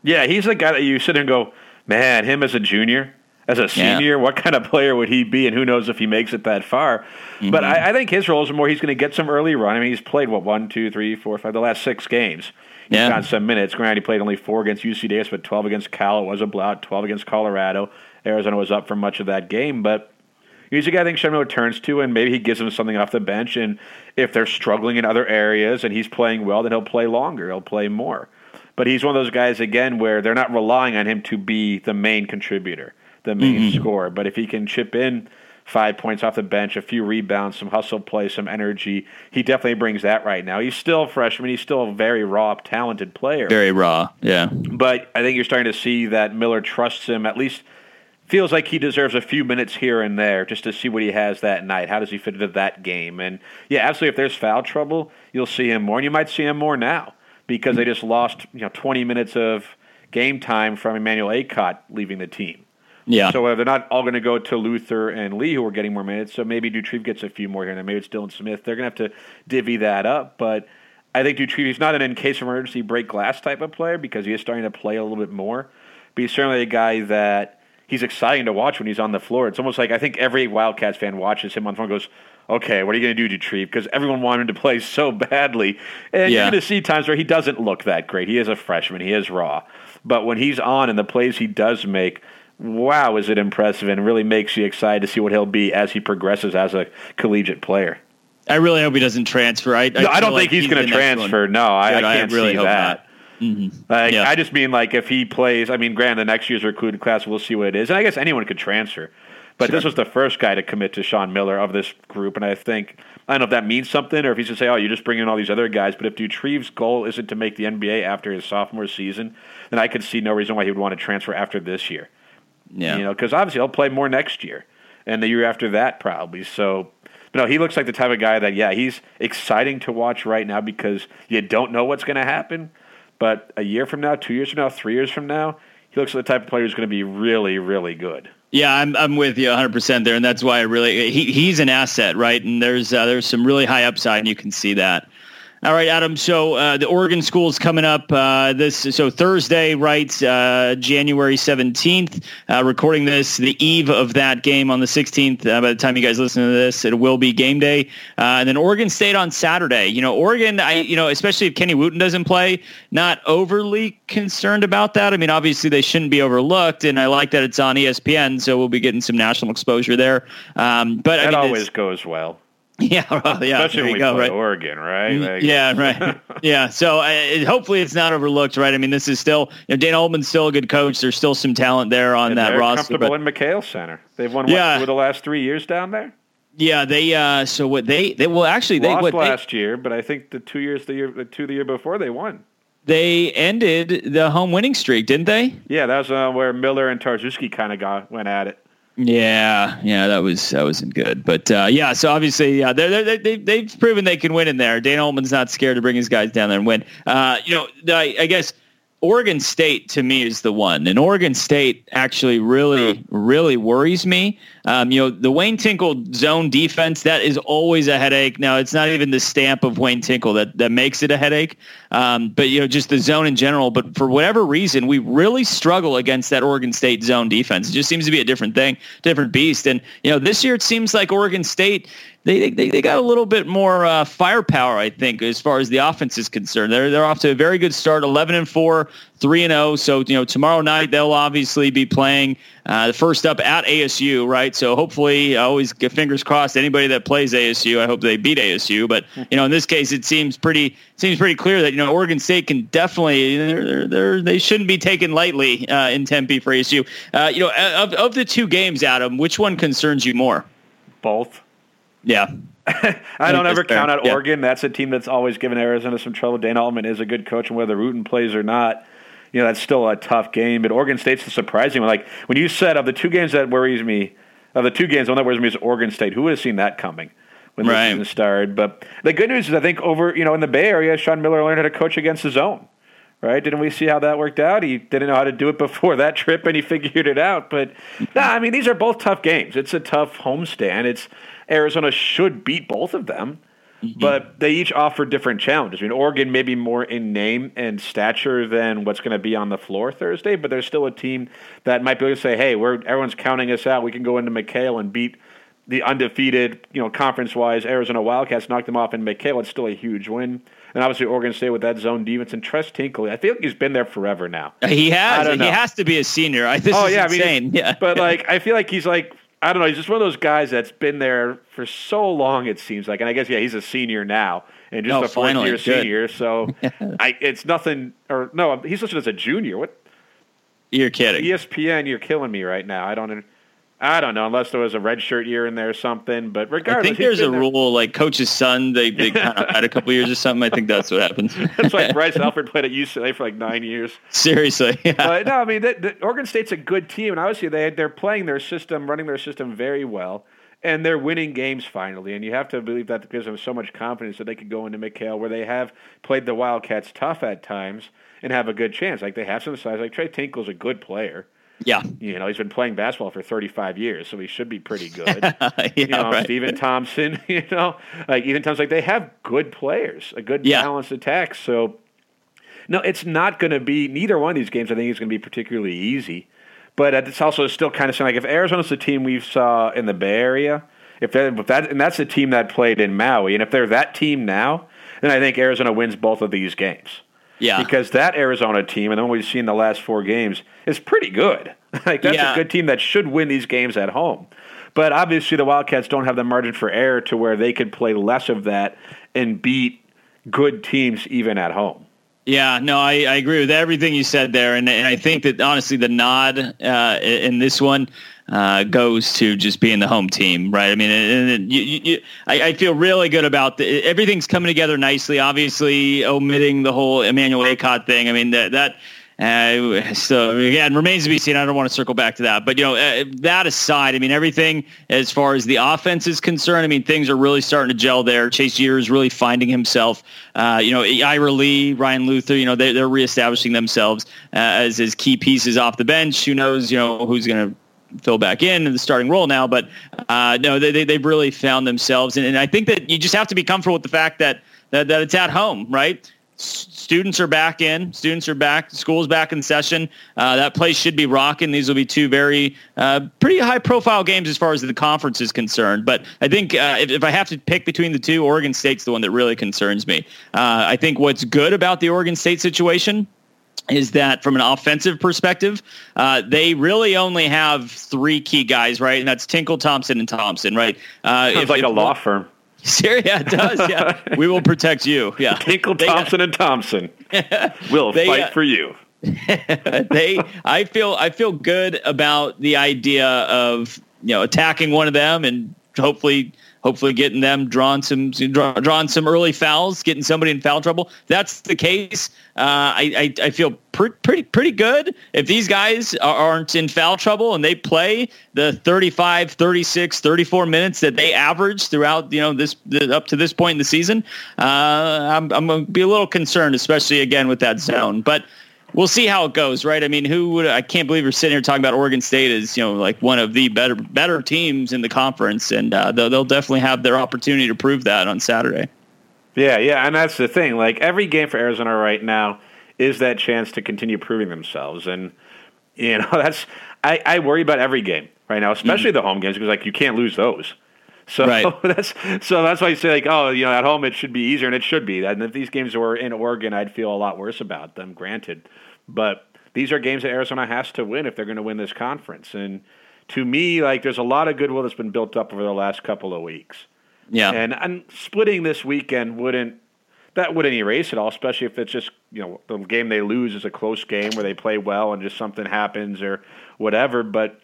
Yeah, he's the guy that you sit and go, man, him as a junior, as a Yeah. senior, what kind of player would he be? And who knows if he makes it that far. But mm-hmm. I, I think his role is more he's going to get some early run. I mean, he's played, what, one, two, three, four, five, the last six games. He's Yeah. got some minutes. Granted, he played only four against UC Davis, but 12 against Cal. It was a blowout, 12 against Colorado. Arizona was up for much of that game. But he's a guy I think Miller turns to, and maybe he gives him something off the bench. And if they're struggling in other areas and he's playing well, then he'll play longer. He'll play more. But he's one of those guys again where they're not relying on him to be the main contributor, the main mm-hmm. scorer. But if he can chip in five points off the bench, a few rebounds, some hustle play, some energy, he definitely brings that right now. He's still a freshman. He's still a very raw, talented player. Very raw. Yeah. But I think you're starting to see that Miller trusts him. At least feels like he deserves a few minutes here and there just to see what he has that night. How does he fit into that game? And yeah, absolutely. If there's foul trouble, you'll see him more, and you might see him more now because they just lost you know 20 minutes of game time from Emmanuel Akot leaving the team. Yeah. So uh, they're not all going to go to Luther and Lee, who are getting more minutes. So maybe Doutrive gets a few more here, and then maybe it's Dylan Smith. They're going to have to divvy that up. But I think Doutrive is not an in case of emergency break glass type of player because he is starting to play a little bit more. But he's certainly a guy that he's exciting to watch when he's on the floor. It's almost like I think every Wildcats fan watches him on the floor and goes, okay, what are you going to do, Doutrive? Because everyone wanted him to play so badly. And Yeah. you're going to see times where he doesn't look that great. He is a freshman. He is raw. But when he's on and the plays he does make, wow, is it impressive and really makes you excited to see what he'll be as he progresses as a collegiate player. I really hope he doesn't transfer. I, No, I don't like think he's going to transfer. No, I, Good, I I can't really see hope that. Mm-hmm. Like, Yeah. I just mean like if he plays. I mean, granted, the next year's recruited class, we'll see what it is. And I guess anyone could transfer, But sure. this was the first guy to commit to Sean Miller of this group, and I think I don't know if that means something or if he's going to say, "Oh, you just bring in all these other guys." But if Doutrive's goal isn't to make the NBA after his sophomore season, then I could see no reason why he would want to transfer after this year. Yeah, you know, because obviously he'll play more next year and the year after that probably. So, no, he looks like the type of guy that yeah, he's exciting to watch right now because you don't know what's going to happen. But a year from now, two years from now, three years from now, he looks like the type of player who's going to be really, really good. Yeah, I'm I'm with you 100 percent there, and that's why I really he he's an asset, right? And there's uh, there's some really high upside, and you can see that. All right, Adam. So uh, the Oregon school is coming up uh, this so Thursday, right? Uh, January seventeenth. Uh, recording this the eve of that game on the sixteenth. Uh, by the time you guys listen to this, it will be game day. Uh, and then Oregon State on Saturday. You know, Oregon. I you know, especially if Kenny Wooten doesn't play, not overly concerned about that. I mean, obviously they shouldn't be overlooked, and I like that it's on ESPN, so we'll be getting some national exposure there. Um, but that I mean, always goes well. Yeah, well, yeah. Especially when we go, play right? Oregon, right? Mm, like, yeah, right. yeah. So uh, hopefully it's not overlooked, right? I mean, this is still you know, Dana Altman's still a good coach. There's still some talent there on that roster. Comfortable but, in McKale Center. They've won what, yeah. the last three years down there. Yeah, they. Uh, so what they they well actually they lost what, last they, year, but I think the two years the year the two the year before they won. They ended the home winning streak, didn't they? Yeah, that was uh, where Miller and Tarczewski kind of got went at it. Yeah, yeah, that was that wasn't good, but uh, yeah. So obviously, yeah, they're, they're, they they've proven they can win in there. Dana Altman's not scared to bring his guys down there and win. Uh, you know, I, I guess Oregon State to me is the one, and Oregon State actually really, really worries me. Um, you know, the Wayne Tinkle zone defense that is always a headache. Now, it's not even the stamp of Wayne Tinkle that that makes it a headache, um, but you know, just the zone in general. But for whatever reason, we really struggle against that Oregon State zone defense. It just seems to be a different thing, different beast. And you know, this year it seems like Oregon State they they, they got a little bit more uh, firepower, I think, as far as the offense is concerned. They're they're off to a very good start, eleven and four, three and zero. Oh. So you know tomorrow night they'll obviously be playing uh, the first up at ASU, right? So hopefully, always fingers crossed. Anybody that plays ASU, I hope they beat ASU. But you know, in this case, it seems pretty seems pretty clear that you know Oregon State can definitely they're, they're, they shouldn't be taken lightly uh, in Tempe for ASU. Uh, you know, of of the two games, Adam, which one concerns you more? Both. Yeah. I don't ever count out yeah. Oregon. That's a team that's always given Arizona some trouble. Dana Altman is a good coach, and whether Wooten plays or not, you know that's still a tough game. But Oregon State's the surprising one. Like when you said of the two games that worries me, of the two games, one that worries me is Oregon State. Who would have seen that coming when right. the season started? But the good news is, I think over you know in the Bay Area, Sean Miller learned how to coach against his own. Right? Didn't we see how that worked out? He didn't know how to do it before that trip, and he figured it out. But nah, I mean, these are both tough games. It's a tough homestand. It's Arizona should beat both of them, mm-hmm. but they each offer different challenges. I mean, Oregon may be more in name and stature than what's going to be on the floor Thursday, but there's still a team that might be able to say, "Hey, we're everyone's counting us out. We can go into McKale and beat." The undefeated, you know, conference-wise Arizona Wildcats knocked them off in McKale. It's still a huge win. And obviously Oregon State with that zone defense and Tres Tinkle. I feel like he's been there forever now. He has. He has to be a senior. I, this oh, yeah, insane. I mean, yeah. But like, I feel like he's like I don't know. He's just one of those guys that's been there for so long. It seems like, and I guess yeah, he's a senior now and just oh, a fourth year senior. So I, it's nothing. Or no, he's listed as a junior. What? You're kidding. ESPN, you're killing me right now. I don't. I don't know, unless there was a red shirt year in there or something. But regardless, I think there's a there. rule like coach's son. They, they kind of had a couple years or something. I think that's what happens. that's like Bryce Alford played at UCLA for like nine years. Seriously, yeah. But no, I mean, the, the Oregon State's a good team, and obviously they they're playing their system, running their system very well, and they're winning games finally. And you have to believe that because of so much confidence that they could go into McKale, where they have played the Wildcats tough at times and have a good chance. Like they have some size. Like Trey Tinkle's a good player. Yeah. You know, he's been playing basketball for 35 years, so he should be pretty good. yeah, you know, right. Stephen Thompson, you know, like even times like they have good players, a good yeah. balanced attack. So, no, it's not going to be, neither one of these games I think is going to be particularly easy. But it's also still kind of like if Arizona's the team we saw in the Bay Area, if, if that, and that's the team that played in Maui, and if they're that team now, then I think Arizona wins both of these games. Yeah. Because that Arizona team, and then we've seen the last four games, is pretty good. like that's yeah. a good team that should win these games at home. But obviously, the Wildcats don't have the margin for error to where they could play less of that and beat good teams even at home. Yeah, no, I, I agree with everything you said there, and, and I think that honestly, the nod uh, in this one uh, goes to just being the home team, right? I mean, and, and you, you, I, I, feel really good about the, everything's coming together nicely. Obviously, omitting the whole Emmanuel Akot thing. I mean, that that uh, so again, remains to be seen. I don't want to circle back to that, but you know, uh, that aside, I mean, everything as far as the offense is concerned, I mean, things are really starting to gel there. Chase Jeter is really finding himself. Uh, you know, Ira Lee, Ryan Luther, you know, they, they're reestablishing themselves uh, as as key pieces off the bench. Who knows, you know, who's going to fill back in in the starting role now, but uh, no, they, they they've really found themselves, and, and I think that you just have to be comfortable with the fact that that, that it's at home, right? students are back in. Students are back. School's back in session. Uh, that place should be rocking. These will be two very uh, pretty high profile games as far as the conference is concerned. But I think uh, if, if, I have to pick between the two, Oregon State's the one that really concerns me. Uh, I think what's good about the Oregon State situation is that from an offensive perspective, uh, they really only have three key guys, right? And that's Tinkle, Thompson, and Thompson, right? Uh, Sounds if, like if, a law firm. Sure, Yeah, it does. Yeah, we will protect you. Yeah, Tinkle Thompson and Thompson will fight uh, for you. they, I feel, I feel good about the idea of you know attacking one of them and hopefully hopefully getting them drawn some drawn some early fouls, getting somebody in foul trouble. that's the case, uh, I, I, I feel pretty pretty good. If these guys aren't in foul trouble and they play the 35, 36, 34 minutes that they average throughout you know this up to this point in the season, uh, I'm I'm gonna be a little concerned, especially again with that zone, but we'll see how it goes, right? I mean, who would I can't believe we're sitting here talking about Oregon State as you know like one of the better better teams in the conference, and uh, they'll, they'll definitely have their opportunity to prove that on Saturday. Yeah, yeah, and that's the thing. Like every game for Arizona right now is that chance to continue proving themselves, and you know that's I, I worry about every game right now, especially mm-hmm. the home games because like you can't lose those. So right. that's so that's why you say like, oh, you know, at home it should be easier, and it should be. And if these games were in Oregon, I'd feel a lot worse about them. Granted, but these are games that Arizona has to win if they're going to win this conference. And to me, like, there's a lot of goodwill that's been built up over the last couple of weeks. Yeah, and and splitting this weekend wouldn't that wouldn't erase it all, especially if it's just you know the game they lose is a close game where they play well and just something happens or whatever. But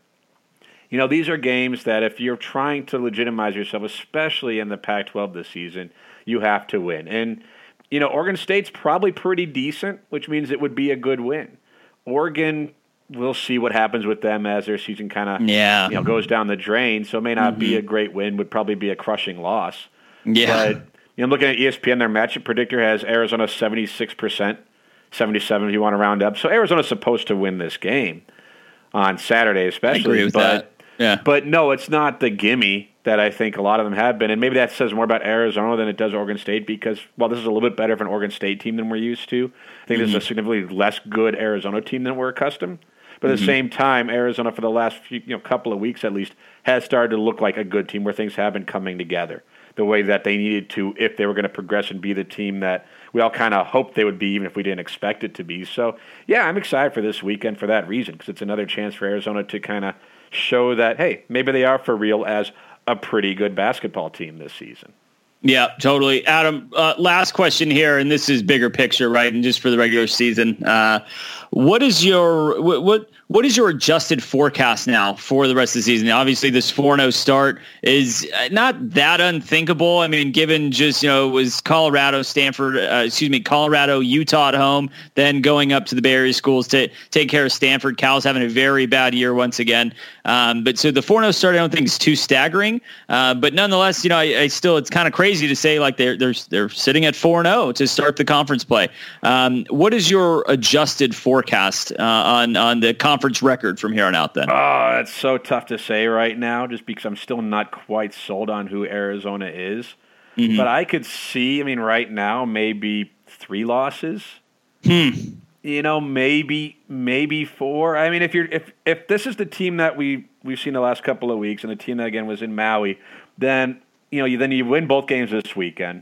you know, these are games that if you're trying to legitimize yourself, especially in the Pac 12 this season, you have to win. And, you know, Oregon State's probably pretty decent, which means it would be a good win. Oregon, we'll see what happens with them as their season kind of yeah. you know, goes down the drain. So it may not mm-hmm. be a great win, would probably be a crushing loss. Yeah. But, you know, looking at ESPN, their matchup predictor has Arizona 76%, 77 if you want to round up. So Arizona's supposed to win this game on Saturday, especially. I agree with but, that. Yeah. But no, it's not the gimme that I think a lot of them have been. And maybe that says more about Arizona than it does Oregon State because, well, this is a little bit better of an Oregon State team than we're used to. I think mm-hmm. this is a mm-hmm. significantly less good Arizona team than we're accustomed. But at mm-hmm. the same time, Arizona, for the last few, you know, couple of weeks at least, has started to look like a good team where things have been coming together the way that they needed to if they were going to progress and be the team that we all kind of hoped they would be, even if we didn't expect it to be. So, yeah, I'm excited for this weekend for that reason because it's another chance for Arizona to kind of show that, hey, maybe they are for real as a pretty good basketball team this season. Yeah, totally. Adam, uh, last question here, and this is bigger picture, right? And just for the regular season, uh, what is your what, what what is your adjusted forecast now for the rest of the season? Obviously, this 4-0 start is not that unthinkable. I mean, given just, you know, it was Colorado, Stanford, uh, excuse me, Colorado, Utah at home, then going up to the Bay Area schools to take care of Stanford. Cal's having a very bad year once again. Um, but so the 4-0 start, I don't think is too staggering. Uh, but nonetheless, you know, I, I still, it's kind of crazy to say like they're, they're, they're sitting at 4-0 to start the conference play. Um, what is your adjusted forecast uh, on, on the conference conference record from here on out then? Oh, it's so tough to say right now just because I'm still not quite sold on who Arizona is. Mm-hmm. But I could see, I mean, right now, maybe three losses. Hmm. You know, maybe maybe four. I mean, if you're if if this is the team that we we've seen the last couple of weeks, and the team that again was in Maui, then you know, you, then you win both games this weekend.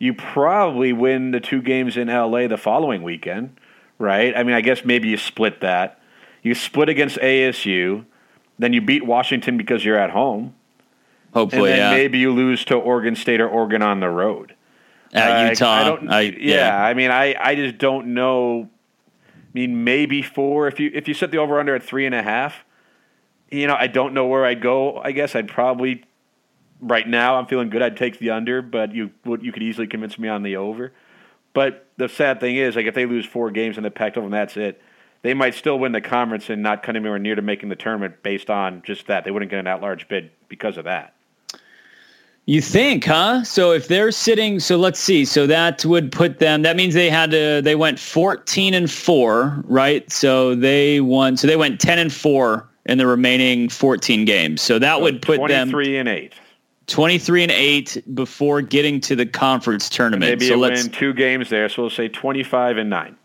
You probably win the two games in LA the following weekend, right? I mean, I guess maybe you split that. You split against ASU, then you beat Washington because you're at home. Hopefully, and then yeah. maybe you lose to Oregon State or Oregon on the road. At uh, Utah, I don't, I, yeah, yeah, I mean, I, I just don't know. I mean, maybe four. If you if you set the over under at three and a half, you know, I don't know where I'd go. I guess I'd probably right now I'm feeling good. I'd take the under, but you would you could easily convince me on the over. But the sad thing is, like if they lose four games in the Pac-12 and that's it, they might still win the conference and not come anywhere near to making the tournament based on just that. They wouldn't get an at-large bid because of that. You think, huh? So if they're sitting, so let's see. So that would put them. That means they had to. They went fourteen and four, right? So they won. So they went ten and four in the remaining fourteen games. So that so would put 23 them twenty-three and eight. 23 and 8 before getting to the conference tournament. And maybe so let's, win two games there, so we'll say 25 and 9.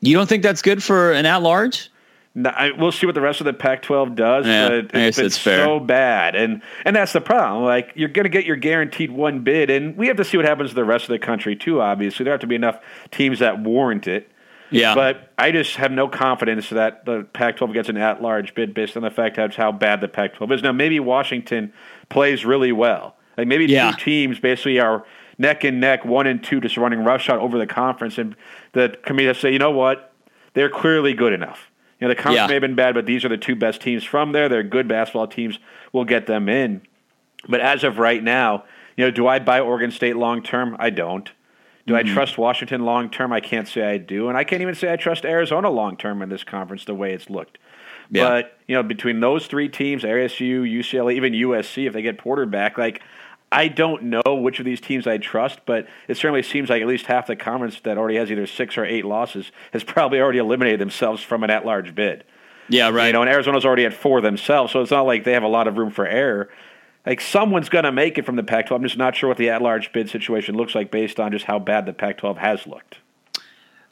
You don't think that's good for an at-large? No, I, we'll see what the rest of the Pac-12 does. Yeah, but it, it's so bad, and and that's the problem. Like you're going to get your guaranteed one bid, and we have to see what happens to the rest of the country too. Obviously, there have to be enough teams that warrant it. Yeah, but I just have no confidence that the Pac-12 gets an at-large bid based on the fact of how bad the Pac-12 is. Now, maybe Washington plays really well. Like maybe yeah. two teams basically are neck and neck, one and two, just running roughshod over the conference, and the committee say, you know what, they're clearly good enough. You know, the conference yeah. may have been bad, but these are the two best teams from there. They're good basketball teams. We'll get them in. But as of right now, you know, do I buy Oregon State long term? I don't. Do mm-hmm. I trust Washington long term? I can't say I do, and I can't even say I trust Arizona long term in this conference the way it's looked. Yeah. But you know, between those three teams, ASU, UCLA, even USC, if they get Porter back, like I don't know which of these teams I trust, but it certainly seems like at least half the conference that already has either six or eight losses has probably already eliminated themselves from an at-large bid. Yeah, right. You know, and Arizona's already at four themselves, so it's not like they have a lot of room for error. Like someone's going to make it from the Pac-12. I'm just not sure what the at-large bid situation looks like based on just how bad the Pac-12 has looked.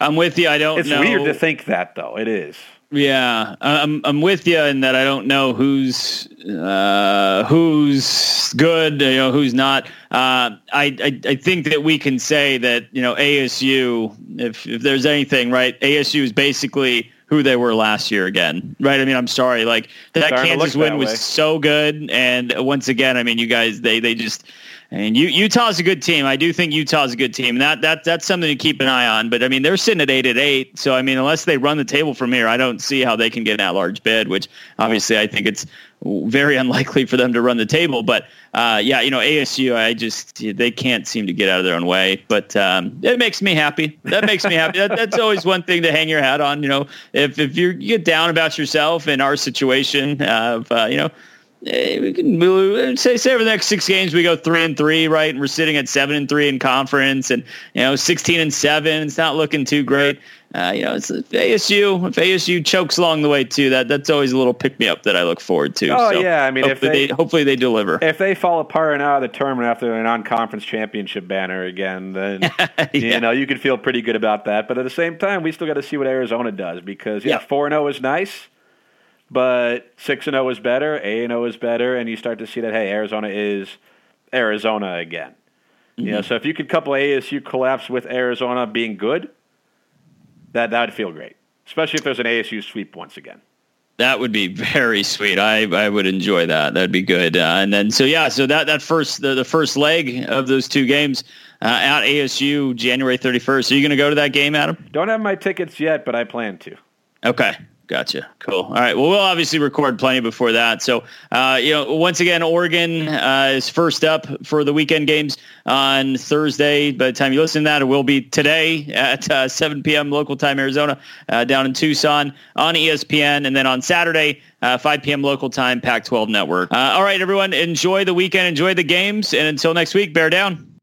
I'm with you. I don't. It's know. weird to think that, though. It is. Yeah, I'm I'm with you in that I don't know who's uh, who's good, you know, who's not. Uh, I, I I think that we can say that you know ASU, if if there's anything right, ASU is basically who they were last year again, right? I mean, I'm sorry, like that Kansas win was so good, and once again, I mean, you guys they they just and you, Utah's a good team. I do think Utah's a good team. That that that's something to keep an eye on. But I mean, they're sitting at eight at eight. So I mean, unless they run the table from here, I don't see how they can get an at-large bid. Which obviously, I think it's very unlikely for them to run the table. But uh, yeah, you know, ASU, I just they can't seem to get out of their own way. But um, it makes me happy. That makes me happy. That, that's always one thing to hang your hat on. You know, if if you get down about yourself in our situation of uh, you know we can say say over the next six games we go three and three, right? And we're sitting at seven and three in conference, and you know sixteen and seven. It's not looking too great. Uh, you know, it's ASU. If ASU chokes along the way too, that that's always a little pick me up that I look forward to. Oh so yeah, I mean, if they, they, hopefully they deliver. If they fall apart and out of the tournament after an non-conference championship banner again, then yeah. you know you can feel pretty good about that. But at the same time, we still got to see what Arizona does because yeah, four and zero oh is nice but six and zero oh is better, eight and zero is better, and you start to see that hey, Arizona is Arizona again. Mm-hmm. You know, so if you could couple ASU collapse with Arizona being good, that that would feel great, especially if there's an ASU sweep once again. That would be very sweet. I, I would enjoy that. That'd be good. Uh, and then so yeah, so that that first the, the first leg of those two games uh, at ASU January 31st. Are you going to go to that game, Adam? Don't have my tickets yet, but I plan to. Okay. Gotcha. Cool. All right. Well, we'll obviously record plenty before that. So, uh, you know, once again, Oregon uh, is first up for the weekend games on Thursday. By the time you listen to that, it will be today at uh, 7 p.m. local time, Arizona, uh, down in Tucson on ESPN. And then on Saturday, uh, 5 p.m. local time, Pac-12 network. Uh, all right, everyone. Enjoy the weekend. Enjoy the games. And until next week, bear down.